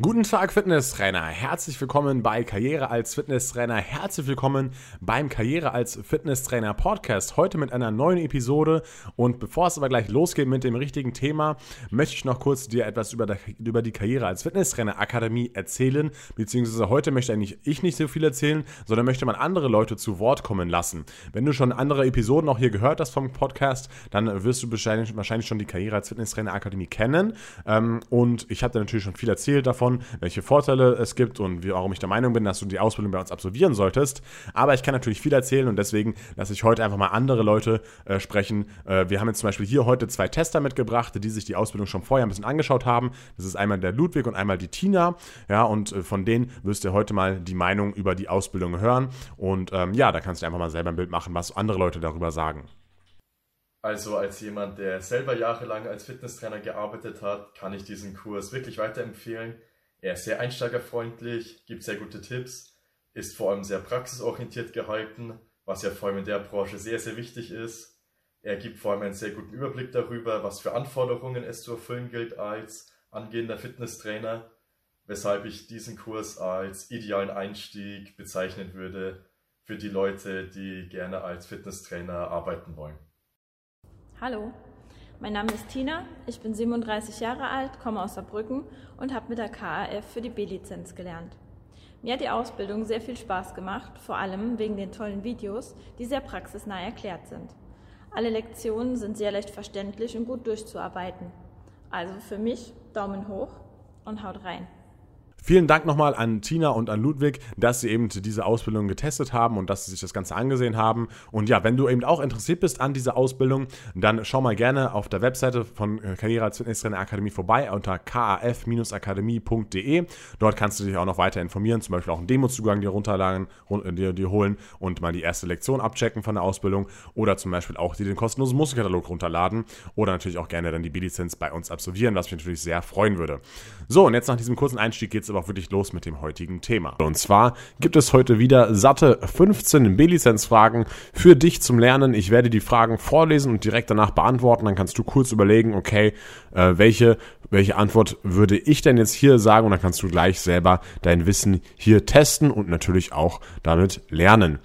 Guten Tag, Fitnesstrainer. Herzlich willkommen bei Karriere als Fitnesstrainer. Herzlich willkommen beim Karriere als Fitnesstrainer Podcast. Heute mit einer neuen Episode. Und bevor es aber gleich losgeht mit dem richtigen Thema, möchte ich noch kurz dir etwas über, die Karriere als Fitnesstrainer Akademie erzählen. Beziehungsweise heute möchte eigentlich ich nicht so viel erzählen, sondern möchte man andere Leute zu Wort kommen lassen. Wenn du schon andere Episoden auch hier gehört hast vom Podcast, dann wirst du wahrscheinlich, schon die Karriere als Fitnesstrainer Akademie kennen. Ähm, und ich habe dir natürlich schon viel erzählt davon davon, welche Vorteile es gibt und warum ich der Meinung bin, dass du die Ausbildung bei uns absolvieren solltest. Aber ich kann natürlich viel erzählen und deswegen lasse ich heute einfach mal andere Leute äh, sprechen. Äh, wir haben jetzt zum Beispiel hier heute zwei Tester mitgebracht, die sich die Ausbildung schon vorher ein bisschen angeschaut haben. Das ist einmal der Ludwig und einmal die Tina. Ja, und äh, von denen wirst du heute mal die Meinung über die Ausbildung hören. Und ähm, ja, da kannst du einfach mal selber ein Bild machen, was andere Leute darüber sagen. Also als jemand, der selber jahrelang als Fitnesstrainer gearbeitet hat, kann ich diesen Kurs wirklich weiterempfehlen. Er ist sehr einsteigerfreundlich, gibt sehr gute Tipps, ist vor allem sehr praxisorientiert gehalten, was ja vor allem in der Branche sehr, sehr wichtig ist. Er gibt vor allem einen sehr guten Überblick darüber, was für Anforderungen es zu erfüllen gilt als angehender Fitnesstrainer, weshalb ich diesen Kurs als idealen Einstieg bezeichnen würde für die Leute, die gerne als Fitnesstrainer arbeiten wollen. Hallo, mein Name ist Tina, ich bin 37 Jahre alt, komme aus Saarbrücken und habe mit der KAF für die B-Lizenz gelernt. Mir hat die Ausbildung sehr viel Spaß gemacht, vor allem wegen den tollen Videos, die sehr praxisnah erklärt sind. Alle Lektionen sind sehr leicht verständlich und gut durchzuarbeiten. Also für mich Daumen hoch und haut rein. Vielen Dank nochmal an Tina und an Ludwig, dass sie eben diese Ausbildung getestet haben und dass sie sich das Ganze angesehen haben. Und ja, wenn du eben auch interessiert bist an dieser Ausbildung, dann schau mal gerne auf der Webseite von äh, Karriere als Fitnesstrainer Akademie vorbei unter kaf-akademie.de. Dort kannst du dich auch noch weiter informieren, zum Beispiel auch einen Demozugang dir runterladen, äh, dir, dir holen und mal die erste Lektion abchecken von der Ausbildung oder zum Beispiel auch dir den kostenlosen Musterkatalog runterladen oder natürlich auch gerne dann die B-Lizenz bei uns absolvieren, was mich natürlich sehr freuen würde. So, und jetzt nach diesem kurzen Einstieg geht es aber auch wirklich los mit dem heutigen Thema. Und zwar gibt es heute wieder satte 15 B-Lizenz-Fragen für dich zum Lernen. Ich werde die Fragen vorlesen und direkt danach beantworten. Dann kannst du kurz überlegen, okay, äh, welche, welche Antwort würde ich denn jetzt hier sagen? Und dann kannst du gleich selber dein Wissen hier testen und natürlich auch damit lernen.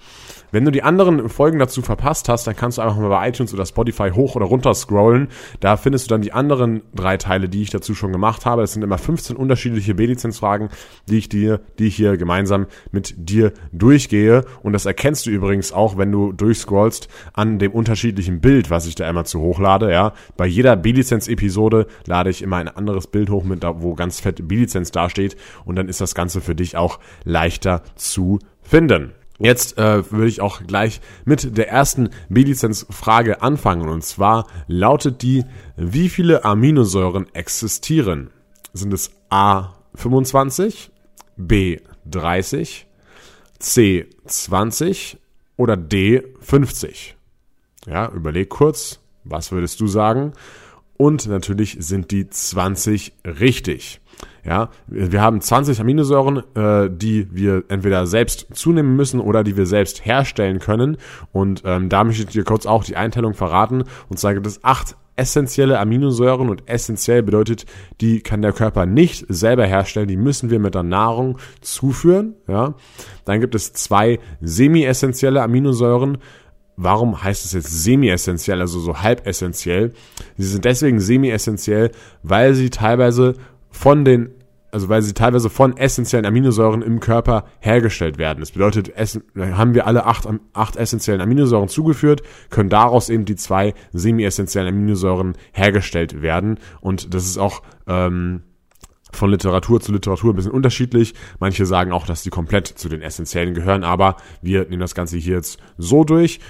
Wenn du die anderen Folgen dazu verpasst hast, dann kannst du einfach mal bei iTunes oder Spotify hoch oder runter scrollen. Da findest du dann die anderen drei Teile, die ich dazu schon gemacht habe. Das sind immer 15 unterschiedliche B-Lizenz-Fragen, die ich dir, die ich hier gemeinsam mit dir durchgehe. Und das erkennst du übrigens auch, wenn du durchscrollst an dem unterschiedlichen Bild, was ich da immer zu hochlade. Ja, bei jeder B-Lizenz-Episode lade ich immer ein anderes Bild hoch, mit wo ganz fett B-Lizenz dasteht. Und dann ist das Ganze für dich auch leichter zu finden. Jetzt äh, würde ich auch gleich mit der ersten B-Lizenz-Frage anfangen. Und zwar lautet die, wie viele Aminosäuren existieren? Sind es A 25, B 30, C 20 oder D 50? Ja, überleg kurz, was würdest du sagen? Und natürlich sind die 20 richtig. Ja, wir haben 20 Aminosäuren, äh, die wir entweder selbst zunehmen müssen oder die wir selbst herstellen können. Und ähm, da möchte ich dir kurz auch die Einteilung verraten. Und zwar gibt es acht essentielle Aminosäuren und essentiell bedeutet, die kann der Körper nicht selber herstellen, die müssen wir mit der Nahrung zuführen. Ja, dann gibt es zwei semi-essentielle Aminosäuren. Warum heißt es jetzt semi-essentiell, also so halb essentiell? Sie sind deswegen semi-essentiell, weil sie teilweise von den also weil sie teilweise von essentiellen Aminosäuren im Körper hergestellt werden. Das bedeutet, haben wir alle acht, acht essentiellen Aminosäuren zugeführt, können daraus eben die zwei semi-essentiellen Aminosäuren hergestellt werden. Und das ist auch ähm, von Literatur zu Literatur ein bisschen unterschiedlich. Manche sagen auch, dass die komplett zu den essentiellen gehören, aber wir nehmen das Ganze hier jetzt so durch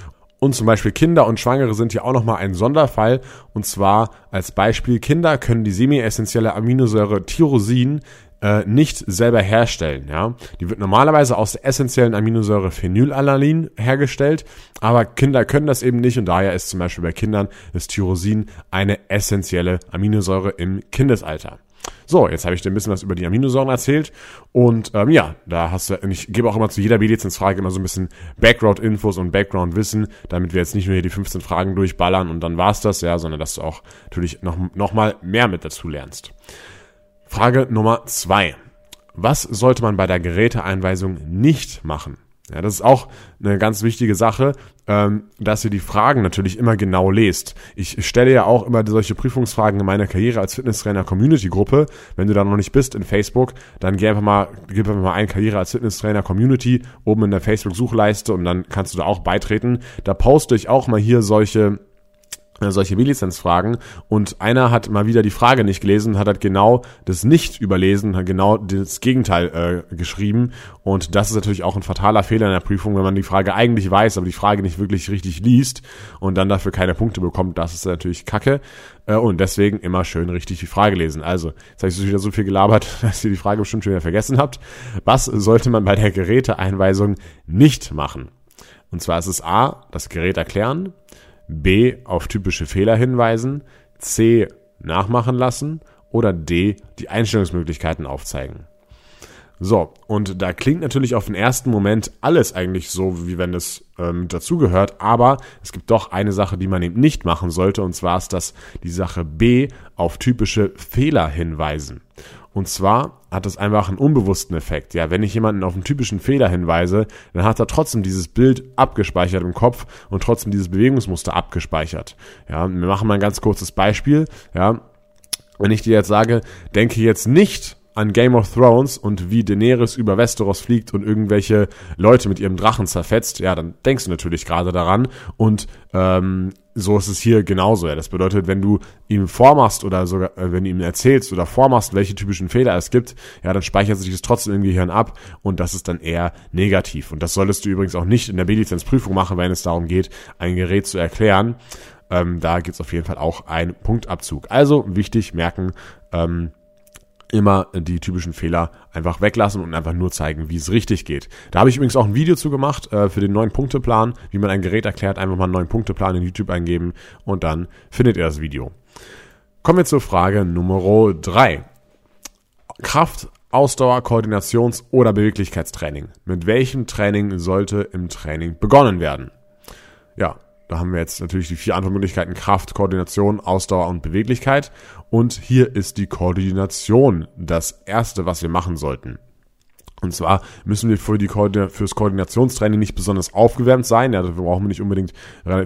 und zum Beispiel Kinder und Schwangere sind hier auch nochmal ein Sonderfall. Und zwar als Beispiel, Kinder können die semi-essentielle Aminosäure Tyrosin äh, nicht selber herstellen. Ja? Die wird normalerweise aus der essentiellen Aminosäure Phenylalanin hergestellt, aber Kinder können das eben nicht und daher ist zum Beispiel bei Kindern das Tyrosin eine essentielle Aminosäure im Kindesalter. So, jetzt habe ich dir ein bisschen was über die Aminosäuren erzählt und ähm, ja, da hast du, ich gebe auch immer zu jeder B-Lizenz-Frage immer so ein bisschen Background-Infos und Background-Wissen, damit wir jetzt nicht nur hier die 15 Fragen durchballern und dann war's das, ja, sondern dass du auch natürlich noch, noch mal mehr mit dazu lernst. Frage Nummer zwei. was sollte man bei der Geräteeinweisung nicht machen? Ja, das ist auch eine ganz wichtige Sache, ähm, dass ihr die Fragen natürlich immer genau lest. Ich stelle ja auch immer solche Prüfungsfragen in meiner Karriere als Fitnesstrainer Community Gruppe. Wenn du da noch nicht bist in Facebook, dann geh einfach mal, gib einfach mal ein Karriere als Fitnesstrainer Community oben in der Facebook Suchleiste und dann kannst du da auch beitreten. Da poste ich auch mal hier solche solche B-Lizenz-Fragen und einer hat mal wieder die Frage nicht gelesen, hat halt genau das nicht überlesen, hat genau das Gegenteil äh, geschrieben und das ist natürlich auch ein fataler Fehler in der Prüfung, wenn man die Frage eigentlich weiß, aber die Frage nicht wirklich richtig liest und dann dafür keine Punkte bekommt, das ist natürlich kacke äh, und deswegen immer schön richtig die Frage lesen. Also, jetzt habe ich wieder so viel gelabert, dass ihr die Frage bestimmt schon wieder vergessen habt. Was sollte man bei der Geräteeinweisung nicht machen? Und zwar ist es A, das Gerät erklären, B. Auf typische Fehler hinweisen. C. Nachmachen lassen. Oder D. Die Einstellungsmöglichkeiten aufzeigen. So, und da klingt natürlich auf den ersten Moment alles eigentlich so, wie wenn es ähm, dazugehört, aber es gibt doch eine Sache, die man eben nicht machen sollte, und zwar ist das die Sache B auf typische Fehler hinweisen. Und zwar hat das einfach einen unbewussten Effekt. Ja, wenn ich jemanden auf einen typischen Fehler hinweise, dann hat er trotzdem dieses Bild abgespeichert im Kopf und trotzdem dieses Bewegungsmuster abgespeichert. Ja, wir machen mal ein ganz kurzes Beispiel. Ja, wenn ich dir jetzt sage, denke jetzt nicht an Game of Thrones und wie Daenerys über Westeros fliegt und irgendwelche Leute mit ihrem Drachen zerfetzt, ja, dann denkst du natürlich gerade daran. Und ähm, so ist es hier genauso. Ja. Das bedeutet, wenn du ihm vormachst oder sogar, äh, wenn du ihm erzählst oder vormachst, welche typischen Fehler es gibt, ja, dann speichert sich das trotzdem im Gehirn ab und das ist dann eher negativ. Und das solltest du übrigens auch nicht in der B-Lizenz-Prüfung machen, wenn es darum geht, ein Gerät zu erklären. Ähm, da gibt's auf jeden Fall auch einen Punktabzug. Also wichtig merken, ähm, immer die typischen Fehler einfach weglassen und einfach nur zeigen, wie es richtig geht. Da habe ich übrigens auch ein Video zu gemacht äh, für den neuen Punkteplan, wie man ein Gerät erklärt, einfach mal einen neuen Punkteplan in YouTube eingeben und dann findet ihr das Video. Kommen wir zur Frage Nummer drei: Kraft, Ausdauer, Koordinations- oder Beweglichkeitstraining. Mit welchem Training sollte im Training begonnen werden? Ja, da haben wir jetzt natürlich die vier Antwortmöglichkeiten Kraft, Koordination, Ausdauer und Beweglichkeit. Und hier ist die Koordination das erste, was wir machen sollten. Und zwar müssen wir für die fürs Koordinationstraining nicht besonders aufgewärmt sein. Ja, dafür brauchen wir nicht unbedingt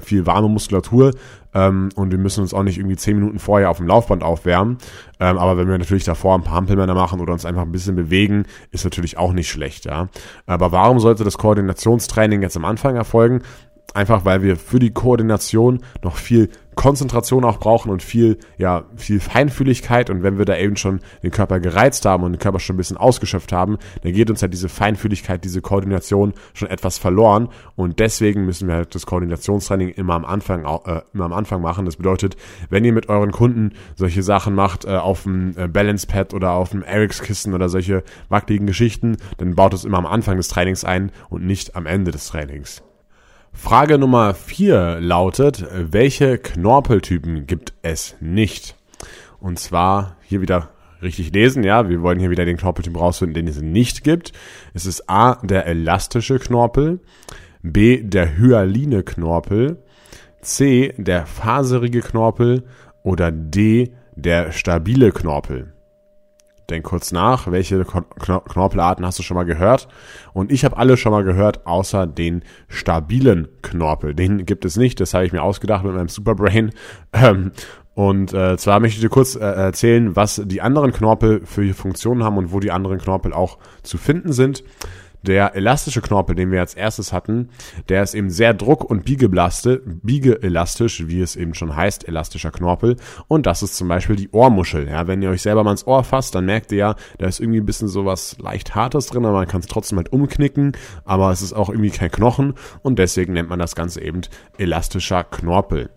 viel warme Muskulatur. Ähm, und wir müssen uns auch nicht irgendwie zehn Minuten vorher auf dem Laufband aufwärmen. Ähm, aber wenn wir natürlich davor ein paar Hampelmänner machen oder uns einfach ein bisschen bewegen, ist natürlich auch nicht schlecht. Ja. Aber warum sollte das Koordinationstraining jetzt am Anfang erfolgen? Einfach weil wir für die Koordination noch viel Konzentration auch brauchen und viel, ja, viel Feinfühligkeit. Und wenn wir da eben schon den Körper gereizt haben und den Körper schon ein bisschen ausgeschöpft haben, dann geht uns halt diese Feinfühligkeit, diese Koordination schon etwas verloren. Und deswegen müssen wir halt das Koordinationstraining immer am Anfang, äh, immer am Anfang machen. Das bedeutet, wenn ihr mit euren Kunden solche Sachen macht, äh, auf dem äh, Balance Pad oder auf dem Erics Kissen oder solche wackeligen Geschichten, dann baut es immer am Anfang des Trainings ein und nicht am Ende des Trainings. Frage Nummer vier lautet, welche Knorpeltypen gibt es nicht? Und zwar hier wieder richtig lesen, ja, wir wollen hier wieder den Knorpeltyp rausfinden, den es nicht gibt. Es ist A, der elastische Knorpel, B, der hyaline Knorpel, C, der faserige Knorpel oder D, der stabile Knorpel. Denk kurz nach, welche Knorpelarten hast du schon mal gehört? Und ich habe alle schon mal gehört, außer den stabilen Knorpel. Den gibt es nicht, das habe ich mir ausgedacht mit meinem Superbrain. Ähm, und äh, zwar möchte ich dir kurz äh, erzählen, was die anderen Knorpel für Funktionen haben und wo die anderen Knorpel auch zu finden sind. Der elastische Knorpel, den wir als erstes hatten, der ist eben sehr druck- und biegeelastisch, wie es eben schon heißt, elastischer Knorpel. Und das ist zum Beispiel die Ohrmuschel. Ja, wenn ihr euch selber mal ins Ohr fasst, dann merkt ihr ja, da ist irgendwie ein bisschen sowas leicht Hartes drin, aber man kann es trotzdem halt umknicken. Aber es ist auch irgendwie kein Knochen und deswegen nennt man das Ganze eben elastischer Knorpel.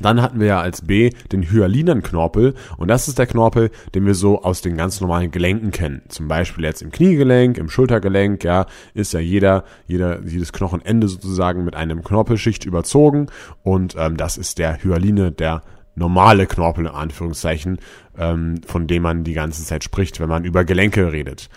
Dann hatten wir ja als B den hyalinen Knorpel und das ist der Knorpel, den wir so aus den ganz normalen Gelenken kennen. Zum Beispiel jetzt im Kniegelenk, im Schultergelenk, ja, ist ja jeder, jeder, jedes Knochenende sozusagen mit einem Knorpelschicht überzogen und ähm, das ist der hyaline, der normale Knorpel in Anführungszeichen, ähm, von dem man die ganze Zeit spricht, wenn man über Gelenke redet.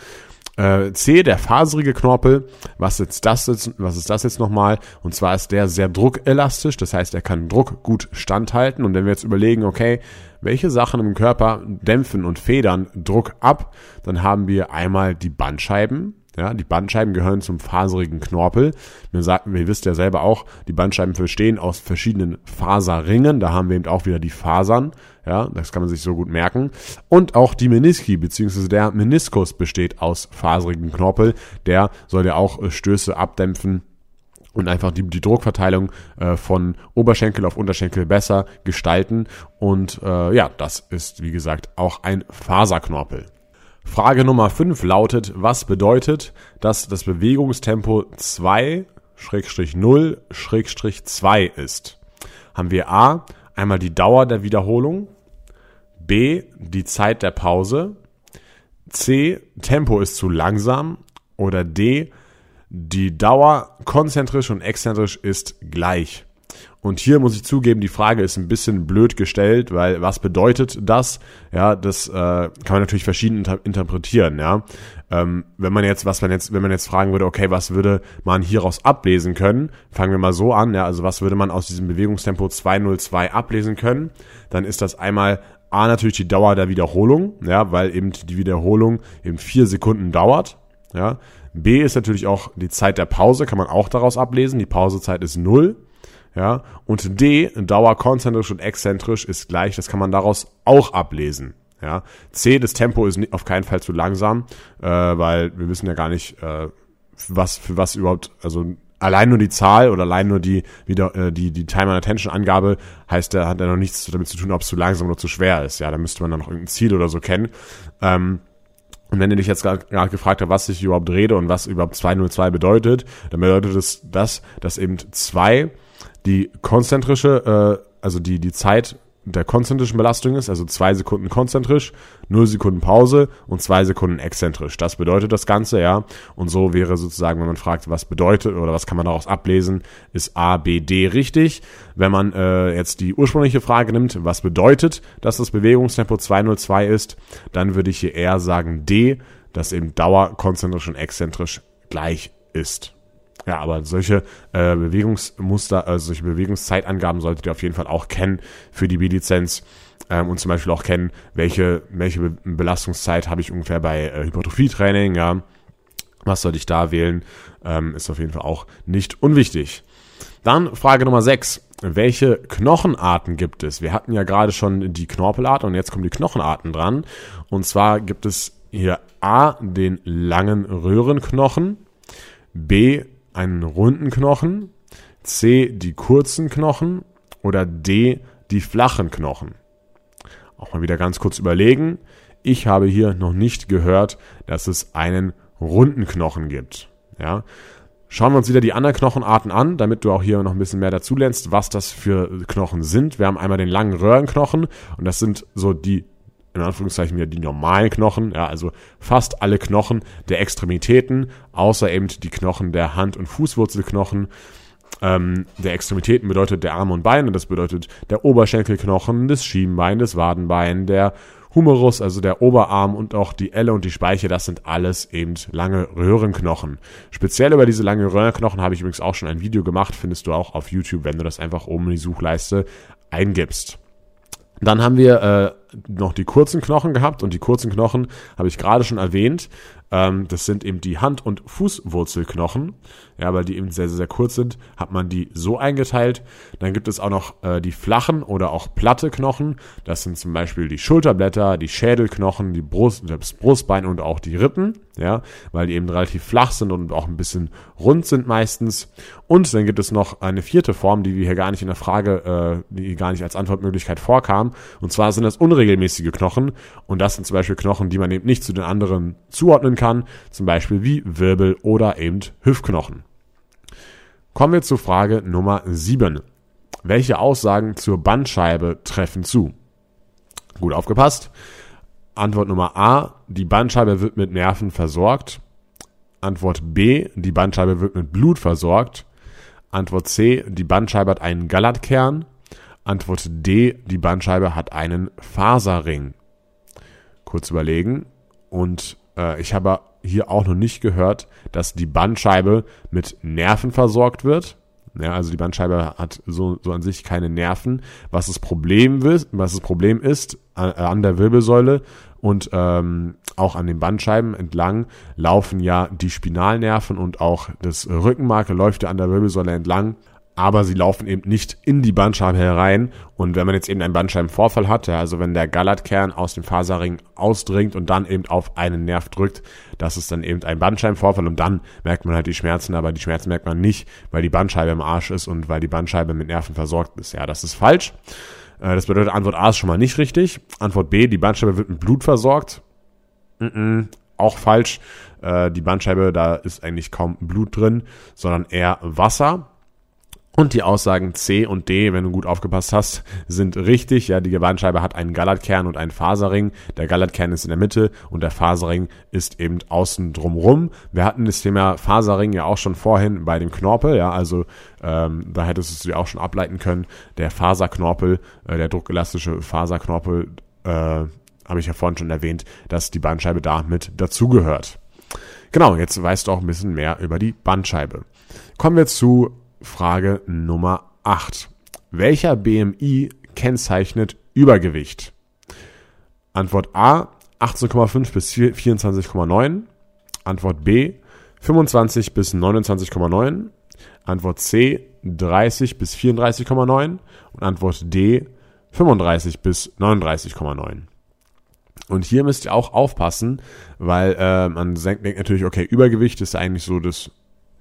Äh, C, der faserige Knorpel. Was ist das jetzt, was ist das jetzt nochmal? Und zwar ist der sehr druckelastisch, das heißt, er kann Druck gut standhalten. Und wenn wir jetzt überlegen, okay, welche Sachen im Körper dämpfen und federn Druck ab, dann haben wir einmal die Bandscheiben, ja, die Bandscheiben gehören zum faserigen Knorpel. Wir, sagen, wir wisst ja selber auch, die Bandscheiben bestehen aus verschiedenen Faserringen. Da haben wir eben auch wieder die Fasern. Ja, das kann man sich so gut merken. Und auch die Meniski, beziehungsweise der Meniskus besteht aus faserigen Knorpel. Der soll ja auch äh, Stöße abdämpfen und einfach die, die Druckverteilung äh, von Oberschenkel auf Unterschenkel besser gestalten. Und äh, ja, das ist, wie gesagt, auch ein Faserknorpel. Frage Nummer 5 lautet, was bedeutet, dass das Bewegungstempo 2 0 2 ist? Haben wir A, einmal die Dauer der Wiederholung, B, die Zeit der Pause, C, Tempo ist zu langsam oder D, die Dauer konzentrisch und exzentrisch ist gleich. Und hier muss ich zugeben, die Frage ist ein bisschen blöd gestellt, weil was bedeutet das? Ja, das äh, kann man natürlich verschieden inter interpretieren. Ja, ähm, wenn man jetzt, was man jetzt, wenn man jetzt fragen würde, okay, was würde man hieraus ablesen können? Fangen wir mal so an. Ja, also was würde man aus diesem Bewegungstempo 202 ablesen können? Dann ist das einmal A natürlich die Dauer der Wiederholung, ja, weil eben die Wiederholung eben vier Sekunden dauert. Ja. B ist natürlich auch die Zeit der Pause, kann man auch daraus ablesen. Die Pausezeit ist null. Ja, und D, Dauer konzentrisch und exzentrisch ist gleich, das kann man daraus auch ablesen. Ja, C, das Tempo ist auf keinen Fall zu langsam, äh, weil wir wissen ja gar nicht, äh, was für was überhaupt, also allein nur die Zahl oder allein nur die wieder äh, die die Time and Attention Angabe heißt, der hat ja noch nichts damit zu tun, ob es zu langsam oder zu schwer ist. Ja, da müsste man dann noch irgendein Ziel oder so kennen. Ähm, und wenn du dich jetzt gerade gefragt hast, was ich überhaupt rede und was überhaupt 202 bedeutet, dann bedeutet es das, dass eben zwei die konzentrische, äh, also die, die Zeit der konzentrischen Belastung ist, also zwei Sekunden konzentrisch, null Sekunden Pause und zwei Sekunden exzentrisch. Das bedeutet das Ganze, ja. Und so wäre sozusagen, wenn man fragt, was bedeutet oder was kann man daraus ablesen, ist A, B, D richtig. Wenn man äh, jetzt die ursprüngliche Frage nimmt, was bedeutet, dass das Bewegungstempo 202 ist, dann würde ich hier eher sagen D, dass eben Dauer konzentrisch und exzentrisch gleich ist. Ja, aber solche äh, Bewegungsmuster, also solche Bewegungszeitangaben solltet ihr auf jeden Fall auch kennen für die B-Lizenz ähm, und zum Beispiel auch kennen, welche, welche Be Belastungszeit habe ich ungefähr bei äh, Hypertrophie-Training, ja. Was sollte ich da wählen? Ähm, ist auf jeden Fall auch nicht unwichtig. Dann Frage Nummer 6. Welche Knochenarten gibt es? Wir hatten ja gerade schon die Knorpelart und jetzt kommen die Knochenarten dran. Und zwar gibt es hier A, den langen Röhrenknochen, B, einen runden Knochen, C die kurzen Knochen oder D die flachen Knochen. Auch mal wieder ganz kurz überlegen. Ich habe hier noch nicht gehört, dass es einen runden Knochen gibt. Ja. Schauen wir uns wieder die anderen Knochenarten an, damit du auch hier noch ein bisschen mehr dazu lernst, was das für Knochen sind. Wir haben einmal den langen Röhrenknochen und das sind so die in Anführungszeichen wieder die normalen Knochen, ja, also fast alle Knochen der Extremitäten, außer eben die Knochen der Hand- und Fußwurzelknochen. Ähm, der Extremitäten bedeutet der Arme und Beine, das bedeutet der Oberschenkelknochen, das Schienbein, das Wadenbein, der Humerus, also der Oberarm und auch die Elle und die Speiche, das sind alles eben lange Röhrenknochen. Speziell über diese lange Röhrenknochen habe ich übrigens auch schon ein Video gemacht, findest du auch auf YouTube, wenn du das einfach oben in die Suchleiste eingibst. Dann haben wir äh, noch die kurzen Knochen gehabt und die kurzen Knochen habe ich gerade schon erwähnt. Ähm, das sind eben die Hand- und Fußwurzelknochen. Ja, weil die eben sehr, sehr, sehr kurz sind, hat man die so eingeteilt. Dann gibt es auch noch äh, die flachen oder auch platte Knochen. Das sind zum Beispiel die Schulterblätter, die Schädelknochen, die Brust, das Brustbein und auch die Rippen. Ja, weil die eben relativ flach sind und auch ein bisschen rund sind meistens. Und dann gibt es noch eine vierte Form, die wir hier gar nicht in der Frage, äh, die gar nicht als Antwortmöglichkeit vorkam. Und zwar sind das unregelmäßige Knochen. Und das sind zum Beispiel Knochen, die man eben nicht zu den anderen zuordnen kann. Zum Beispiel wie Wirbel oder eben Hüftknochen. Kommen wir zur Frage Nummer 7. Welche Aussagen zur Bandscheibe treffen zu? Gut aufgepasst. Antwort Nummer A. Die Bandscheibe wird mit Nerven versorgt. Antwort B. Die Bandscheibe wird mit Blut versorgt. Antwort C. Die Bandscheibe hat einen Gallatkern. Antwort D. Die Bandscheibe hat einen Faserring. Kurz überlegen. Und äh, ich habe hier auch noch nicht gehört, dass die Bandscheibe mit Nerven versorgt wird. Ja, also die Bandscheibe hat so, so an sich keine Nerven. Was das Problem ist, was das Problem ist an, an der Wirbelsäule und ähm, auch an den Bandscheiben entlang laufen ja die Spinalnerven und auch das Rückenmark läuft ja an der Wirbelsäule entlang aber sie laufen eben nicht in die Bandscheibe herein. Und wenn man jetzt eben einen Bandscheibenvorfall hat, ja, also wenn der Gallertkern aus dem Faserring ausdringt und dann eben auf einen Nerv drückt, das ist dann eben ein Bandscheibenvorfall und dann merkt man halt die Schmerzen, aber die Schmerzen merkt man nicht, weil die Bandscheibe im Arsch ist und weil die Bandscheibe mit Nerven versorgt ist. Ja, das ist falsch. Äh, das bedeutet, Antwort A ist schon mal nicht richtig. Antwort B, die Bandscheibe wird mit Blut versorgt. Mm -mm, auch falsch. Äh, die Bandscheibe, da ist eigentlich kaum Blut drin, sondern eher Wasser. Und die Aussagen C und D, wenn du gut aufgepasst hast, sind richtig. Ja, die Gewandscheibe hat einen Gallertkern und einen Faserring. Der Gallertkern ist in der Mitte und der Faserring ist eben außen drumrum. Wir hatten das Thema Faserring ja auch schon vorhin bei dem Knorpel. Ja, also ähm, da hättest du sie auch schon ableiten können. Der Faserknorpel, äh, der druckelastische Faserknorpel, äh, habe ich ja vorhin schon erwähnt, dass die Bandscheibe da mit dazugehört. Genau, jetzt weißt du auch ein bisschen mehr über die Bandscheibe. Kommen wir zu Frage Nummer 8. Welcher BMI kennzeichnet Übergewicht? Antwort A 18,5 bis 24,9. Antwort B 25 bis 29,9. Antwort C 30 bis 34,9. Und Antwort D 35 bis 39,9. Und hier müsst ihr auch aufpassen, weil äh, man denkt natürlich, okay, Übergewicht ist eigentlich so das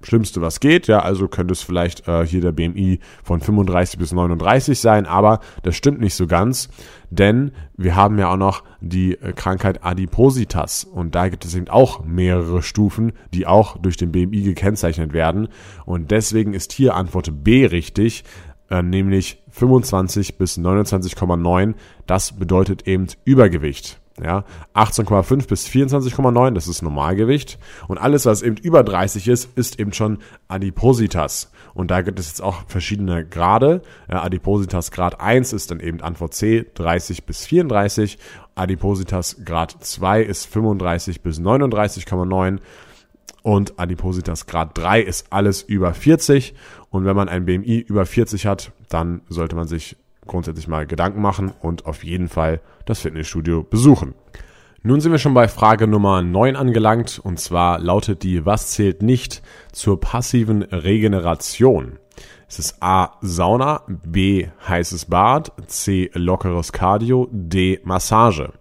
Schlimmste, was geht. Ja, also könnte es vielleicht äh, hier der BMI von 35 bis 39 sein, aber das stimmt nicht so ganz, denn wir haben ja auch noch die äh, Krankheit Adipositas und da gibt es eben auch mehrere Stufen, die auch durch den BMI gekennzeichnet werden und deswegen ist hier Antwort B richtig, äh, nämlich 25 bis 29,9. Das bedeutet eben Übergewicht. Ja, 18,5 bis 24,9, das ist Normalgewicht. Und alles, was eben über 30 ist, ist eben schon Adipositas. Und da gibt es jetzt auch verschiedene Grade. Adipositas Grad 1 ist dann eben Antwort C, 30 bis 34. Adipositas Grad 2 ist 35 bis 39,9. Und Adipositas Grad 3 ist alles über 40. Und wenn man ein BMI über 40 hat, dann sollte man sich grundsätzlich mal Gedanken machen und auf jeden Fall das Fitnessstudio besuchen. Nun sind wir schon bei Frage Nummer 9 angelangt und zwar lautet die, was zählt nicht zur passiven Regeneration? Es ist A. Sauna, B. heißes Bad, C. lockeres Cardio, D. Massage.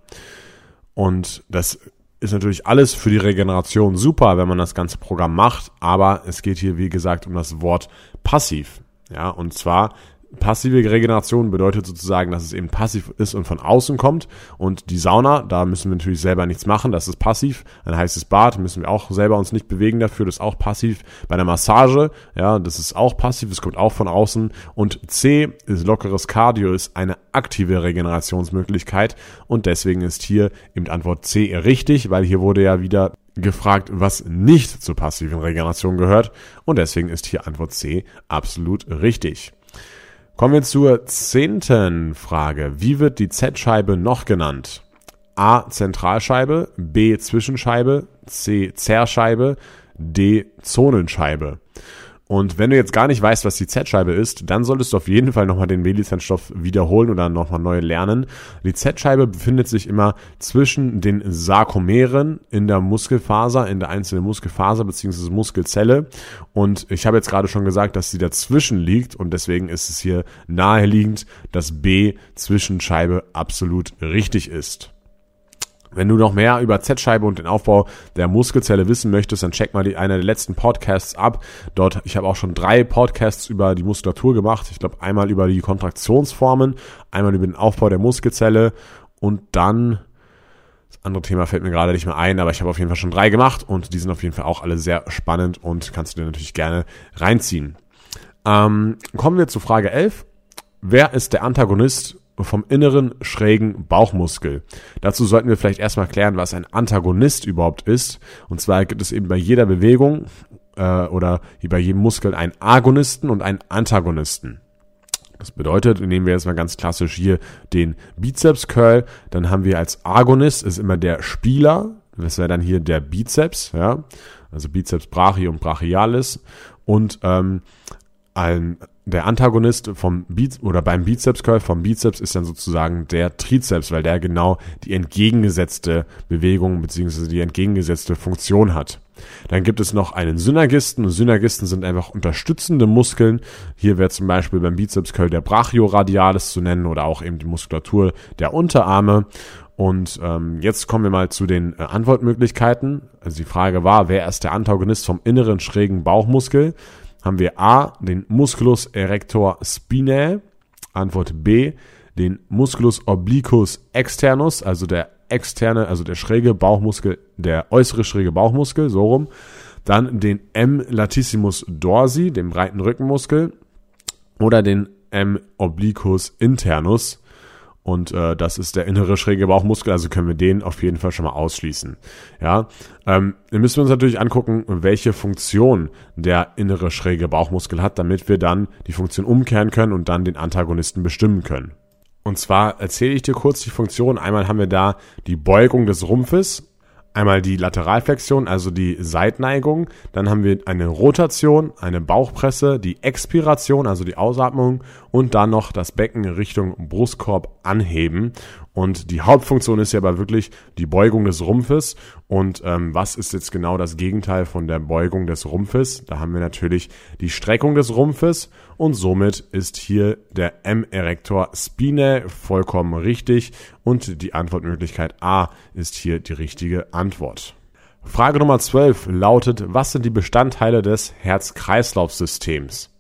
Und das ist natürlich alles für die Regeneration super, wenn man das ganze Programm macht, aber es geht hier, wie gesagt, um das Wort passiv. Ja, und zwar passive Regeneration bedeutet sozusagen, dass es eben passiv ist und von außen kommt. Und die Sauna, da müssen wir natürlich selber nichts machen, das ist passiv. Ein heißes Bad müssen wir auch selber uns nicht bewegen dafür, das ist auch passiv. Bei einer Massage, ja, das ist auch passiv, das kommt auch von außen. Und C ist lockeres Cardio, ist eine aktive Regenerationsmöglichkeit. Und deswegen ist hier eben Antwort C richtig, weil hier wurde ja wieder gefragt, was nicht zur passiven Regeneration gehört. Und deswegen ist hier Antwort C absolut richtig. Kommen wir zur zehnten Frage. Wie wird die Z-Scheibe noch genannt? A. Zentralscheibe, B. Zwischenscheibe, C. Zerrscheibe, D. Zonenscheibe. Und wenn du jetzt gar nicht weißt, was die Z-Scheibe ist, dann solltest du auf jeden Fall nochmal den B-Lizenzstoff wiederholen oder nochmal neu lernen. Die Z-Scheibe befindet sich immer zwischen den Sarkomeren in der Muskelfaser, in der einzelnen Muskelfaser bzw. Muskelzelle. Und ich habe jetzt gerade schon gesagt, dass sie dazwischen liegt und deswegen ist es hier naheliegend, dass B-Zwischenscheibe absolut richtig ist. Wenn du noch mehr über Z-Scheibe und den Aufbau der Muskelzelle wissen möchtest, dann check mal die, einer der letzten Podcasts ab. Dort, ich habe auch schon drei Podcasts über die Muskulatur gemacht. Ich glaube einmal über die Kontraktionsformen, einmal über den Aufbau der Muskelzelle und dann das andere Thema fällt mir gerade nicht mehr ein, aber ich habe auf jeden Fall schon drei gemacht und die sind auf jeden Fall auch alle sehr spannend und kannst du dir natürlich gerne reinziehen. Ähm, kommen wir zu Frage 11. Wer ist der Antagonist vom inneren schrägen Bauchmuskel. Dazu sollten wir vielleicht erstmal klären, was ein Antagonist überhaupt ist. Und zwar gibt es eben bei jeder Bewegung äh, oder bei jedem Muskel einen Agonisten und einen Antagonisten. Das bedeutet, nehmen wir jetzt mal ganz klassisch hier den Bizeps Curl, dann haben wir als Agonist ist immer der Spieler, Das wäre dann hier der Bizeps, ja, also Bizeps brachii und brachialis. Und ähm, ein, der Antagonist vom Bizeps oder beim Bizeps Curl vom Bizeps ist dann sozusagen der Trizeps, weil der genau die entgegengesetzte Bewegung beziehungsweise die entgegengesetzte Funktion hat. Dann gibt es noch einen Synergisten. Synergisten sind einfach unterstützende Muskeln. Hier wäre zum Beispiel beim Bizeps Curl der Brachioradialis zu nennen oder auch eben die Muskulatur der Unterarme. Und ähm, jetzt kommen wir mal zu den äh, Antwortmöglichkeiten. Also die Frage war, wer ist der Antagonist vom inneren schrägen Bauchmuskel? Haben wir A, den Musculus erector spinae. Antwort B, den Musculus obliquus externus, also der externe, also der schräge Bauchmuskel, der äußere schräge Bauchmuskel, so rum. Dann den M latissimus dorsi, dem breiten Rückenmuskel. Oder den M obliquus internus. Und äh, das ist der innere schräge Bauchmuskel, also können wir den auf jeden Fall schon mal ausschließen. Ja, ähm, dann müssen wir uns natürlich angucken, welche Funktion der innere schräge Bauchmuskel hat, damit wir dann die Funktion umkehren können und dann den Antagonisten bestimmen können. Und zwar erzähle ich dir kurz die Funktion. Einmal haben wir da die Beugung des Rumpfes, einmal die Lateralflexion, also die Seitneigung, dann haben wir eine Rotation, eine Bauchpresse, die Expiration, also die Ausatmung und dann noch das Becken Richtung Brustkorb anheben. Und die Hauptfunktion ist ja aber wirklich die Beugung des Rumpfes. Und ähm, was ist jetzt genau das Gegenteil von der Beugung des Rumpfes? Da haben wir natürlich die Streckung des Rumpfes und somit ist hier der M-Erektor Spine vollkommen richtig und die Antwortmöglichkeit A ist hier die richtige Antwort. Frage Nummer 12 lautet, was sind die Bestandteile des Herz-Kreislauf-Systems?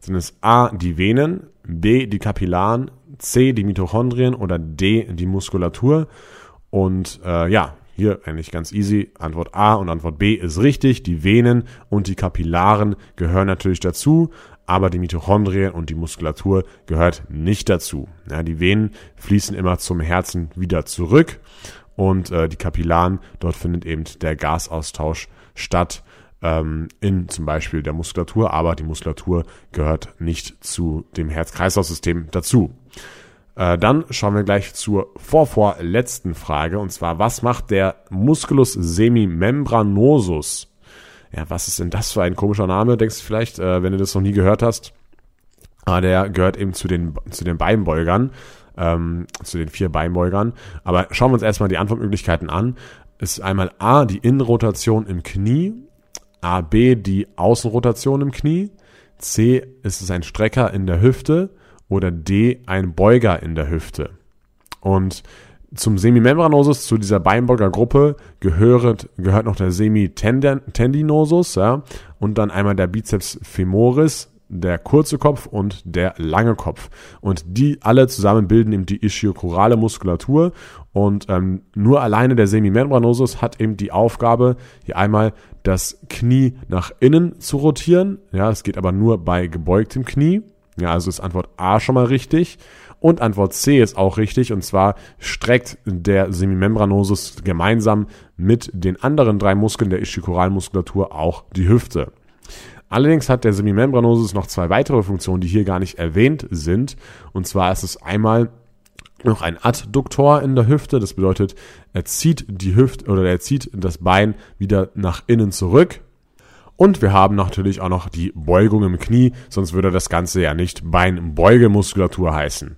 Sind es A, die Venen, B, die Kapillaren, C, die Mitochondrien oder D, die Muskulatur? Und äh, ja, hier eigentlich ganz easy. Antwort A und Antwort B ist richtig. Die Venen und die Kapillaren gehören natürlich dazu, aber die Mitochondrien und die Muskulatur gehört nicht dazu. Ja, die Venen fließen immer zum Herzen wieder zurück und äh, die Kapillaren, dort findet eben der Gasaustausch statt ähm, in zum Beispiel der Muskulatur, aber die Muskulatur gehört nicht zu dem Herz-Kreislauf-System dazu. Äh, dann schauen wir gleich zur vorvorletzten Frage und zwar, was macht der Musculus semimembranosus? Ja, was ist denn das für ein komischer Name, denkst du vielleicht, äh, wenn du das noch nie gehört hast? Ah, der gehört eben zu den, zu den Beinbeugern, ähm, zu den vier Beinbeugern. Aber schauen wir uns erstmal die Antwortmöglichkeiten an. Ist einmal A, die Innenrotation im Knie, A, B, die Außenrotation im Knie, C, ist es ein Strecker in der Hüfte oder D, ein Beuger in der Hüfte. Und zum Semimembranosus, zu dieser Beinbeuger-Gruppe, gehört, gehört noch der Semitendinosus, ja, und dann einmal der Biceps femoris, der kurze Kopf und der lange Kopf. Und die alle zusammen bilden eben die ischiochorale Muskulatur. Und ähm, nur alleine der Semimembranosus hat eben die Aufgabe, hier einmal das Knie nach innen zu rotieren. Ja, es geht aber nur bei gebeugtem Knie. Ja, also ist Antwort A schon mal richtig. Und Antwort C ist auch richtig. Und zwar streckt der Semimembranosus gemeinsam mit den anderen drei Muskeln der Ischiochoralmuskulatur auch die Hüfte. Allerdings hat der Semimembranosus noch zwei weitere Funktionen, die hier gar nicht erwähnt sind. Und zwar ist es einmal noch ein Adduktor in der Hüfte. Das bedeutet, er zieht die Hüfte oder er zieht das Bein wieder nach innen zurück. Und wir haben natürlich auch noch die Beugung im Knie, sonst würde das Ganze ja nicht Beinbeugemuskulatur heißen.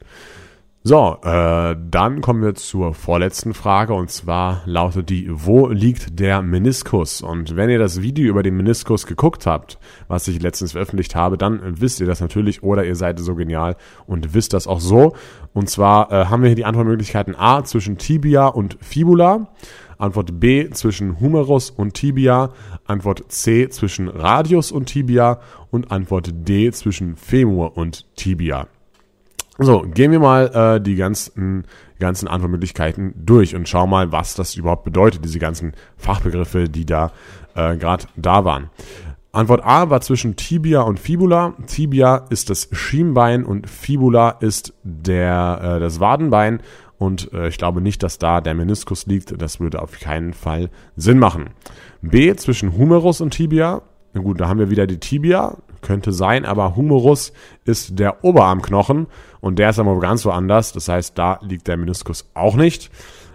So, äh, dann kommen wir zur vorletzten Frage und zwar lautet die, wo liegt der Meniskus? Und wenn ihr das Video über den Meniskus geguckt habt, was ich letztens veröffentlicht habe, dann wisst ihr das natürlich oder ihr seid so genial und wisst das auch so. Und zwar äh, haben wir hier die Antwortmöglichkeiten A zwischen Tibia und Fibula, Antwort B zwischen Humerus und Tibia, Antwort C zwischen Radius und Tibia und Antwort D zwischen Femur und Tibia. So, gehen wir mal äh, die ganzen, ganzen Antwortmöglichkeiten durch und schauen mal, was das überhaupt bedeutet, diese ganzen Fachbegriffe, die da äh, gerade da waren. Antwort A war zwischen Tibia und Fibula. Tibia ist das Schienbein und Fibula ist der, äh, das Wadenbein. Und äh, ich glaube nicht, dass da der Meniskus liegt. Das würde auf keinen Fall Sinn machen. B zwischen Humerus und Tibia. Na gut, da haben wir wieder die Tibia könnte sein, aber Humerus ist der Oberarmknochen und der ist aber ganz woanders. Das heißt, da liegt der Meniskus auch nicht.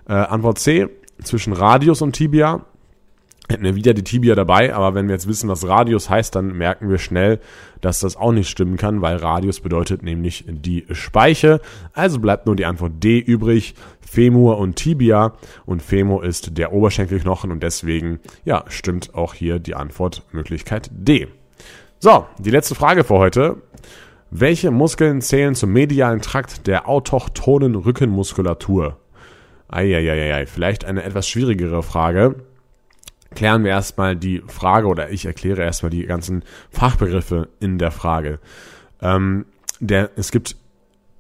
Äh, Antwort C zwischen Radius und Tibia hätten wir wieder die Tibia dabei, aber wenn wir jetzt wissen, was Radius heißt, dann merken wir schnell, dass das auch nicht stimmen kann, weil Radius bedeutet nämlich die Speiche. Also bleibt nur die Antwort D übrig, Femur und Tibia und Femur ist der Oberschenkelknochen und deswegen, ja, stimmt auch hier die Antwortmöglichkeit D. So, die letzte Frage für heute. Welche Muskeln zählen zum medialen Trakt der autochthonen Rückenmuskulatur? Eieieiei, vielleicht eine etwas schwierigere Frage klären wir erstmal die Frage oder ich erkläre erstmal die ganzen Fachbegriffe in der Frage. Ähm, der, es gibt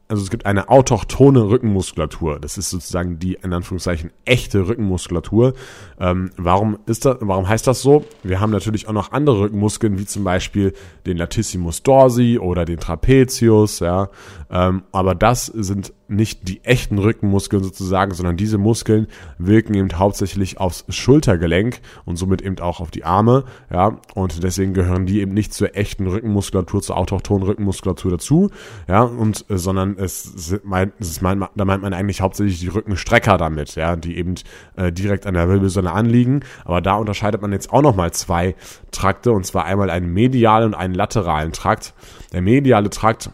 also es gibt eine autochtone Rückenmuskulatur. Das ist sozusagen die, in Anführungszeichen, echte Rückenmuskulatur. Ähm, warum ist das, warum heißt das so? Wir haben natürlich auch noch andere Rückenmuskeln, wie zum Beispiel den Latissimus dorsi oder den Trapezius, ja. Ähm, aber das sind nicht die echten Rückenmuskeln sozusagen, sondern diese Muskeln wirken eben hauptsächlich aufs Schultergelenk und somit eben auch auf die Arme, ja, und deswegen gehören die eben nicht zur echten Rückenmuskulatur, zur autochthonen Rückenmuskulatur dazu, ja, und, äh, sondern es, meint, es meint, da meint man eigentlich hauptsächlich die Rückenstrecker damit, ja, die eben äh, direkt an der Wirbelsäule anliegen, aber da unterscheidet man jetzt auch nochmal zwei Trakte, und zwar einmal einen medialen und einen lateralen Trakt. Der mediale Trakt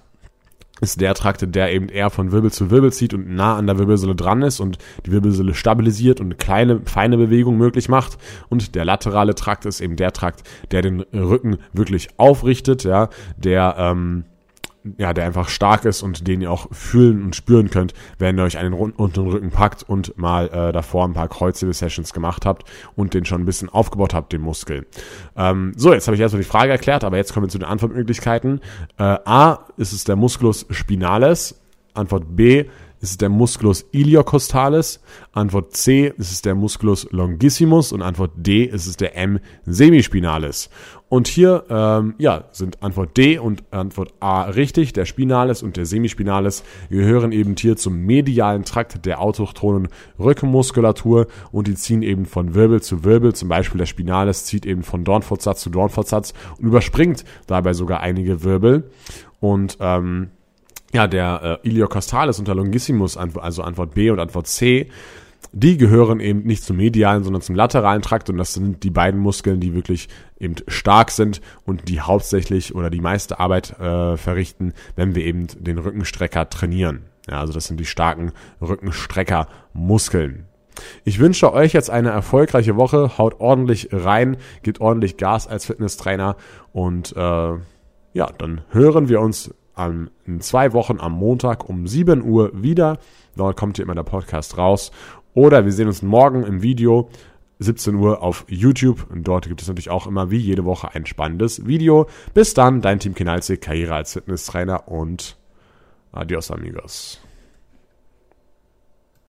ist der Trakt, der eben eher von Wirbel zu Wirbel zieht und nah an der Wirbelsäule dran ist und die Wirbelsäule stabilisiert und kleine, feine Bewegungen möglich macht. Und der laterale Trakt ist eben der Trakt, der den Rücken wirklich aufrichtet, ja, der ähm, ja, der einfach stark ist und den ihr auch fühlen und spüren könnt, wenn ihr euch einen unteren Rücken packt und mal äh, davor ein paar Kreuzhebel-Sessions gemacht habt und den schon ein bisschen aufgebaut habt, den Muskel. Ähm, so, jetzt habe ich erstmal die Frage erklärt, aber jetzt kommen wir zu den Antwortmöglichkeiten. Äh, A, ist es der Musculus spinalis? Antwort B, ist es der Musculus iliocostalis? Antwort C ist es der Musculus longissimus und Antwort D ist es der M semispinalis. Und hier ähm, ja, sind Antwort D und Antwort A richtig. Der Spinalis und der Semispinalis gehören eben hier zum medialen Trakt der autochthonen Rückenmuskulatur und die ziehen eben von Wirbel zu Wirbel. Zum Beispiel der Spinalis zieht eben von Dornfortsatz zu Dornfortsatz und überspringt dabei sogar einige Wirbel. Und ähm, ja, der äh, Iliocostalis und der Longissimus, also Antwort B und Antwort C, die gehören eben nicht zum medialen, sondern zum lateralen Trakt und das sind die beiden Muskeln, die wirklich eben stark sind und die hauptsächlich oder die meiste Arbeit äh, verrichten, wenn wir eben den Rückenstrecker trainieren. Ja, also das sind die starken Rückenstrecker-Muskeln. Ich wünsche euch jetzt eine erfolgreiche Woche. Haut ordentlich rein, gebt ordentlich Gas als Fitnesstrainer und äh, ja, dann hören wir uns an, in zwei Wochen am Montag um 7 Uhr wieder. Dort kommt hier immer der Podcast raus. Oder wir sehen uns morgen im Video 17 Uhr auf YouTube. Und dort gibt es natürlich auch immer wie jede Woche ein spannendes Video. Bis dann, dein Team Kinalze, Karriere als Fitnesstrainer und adios amigos.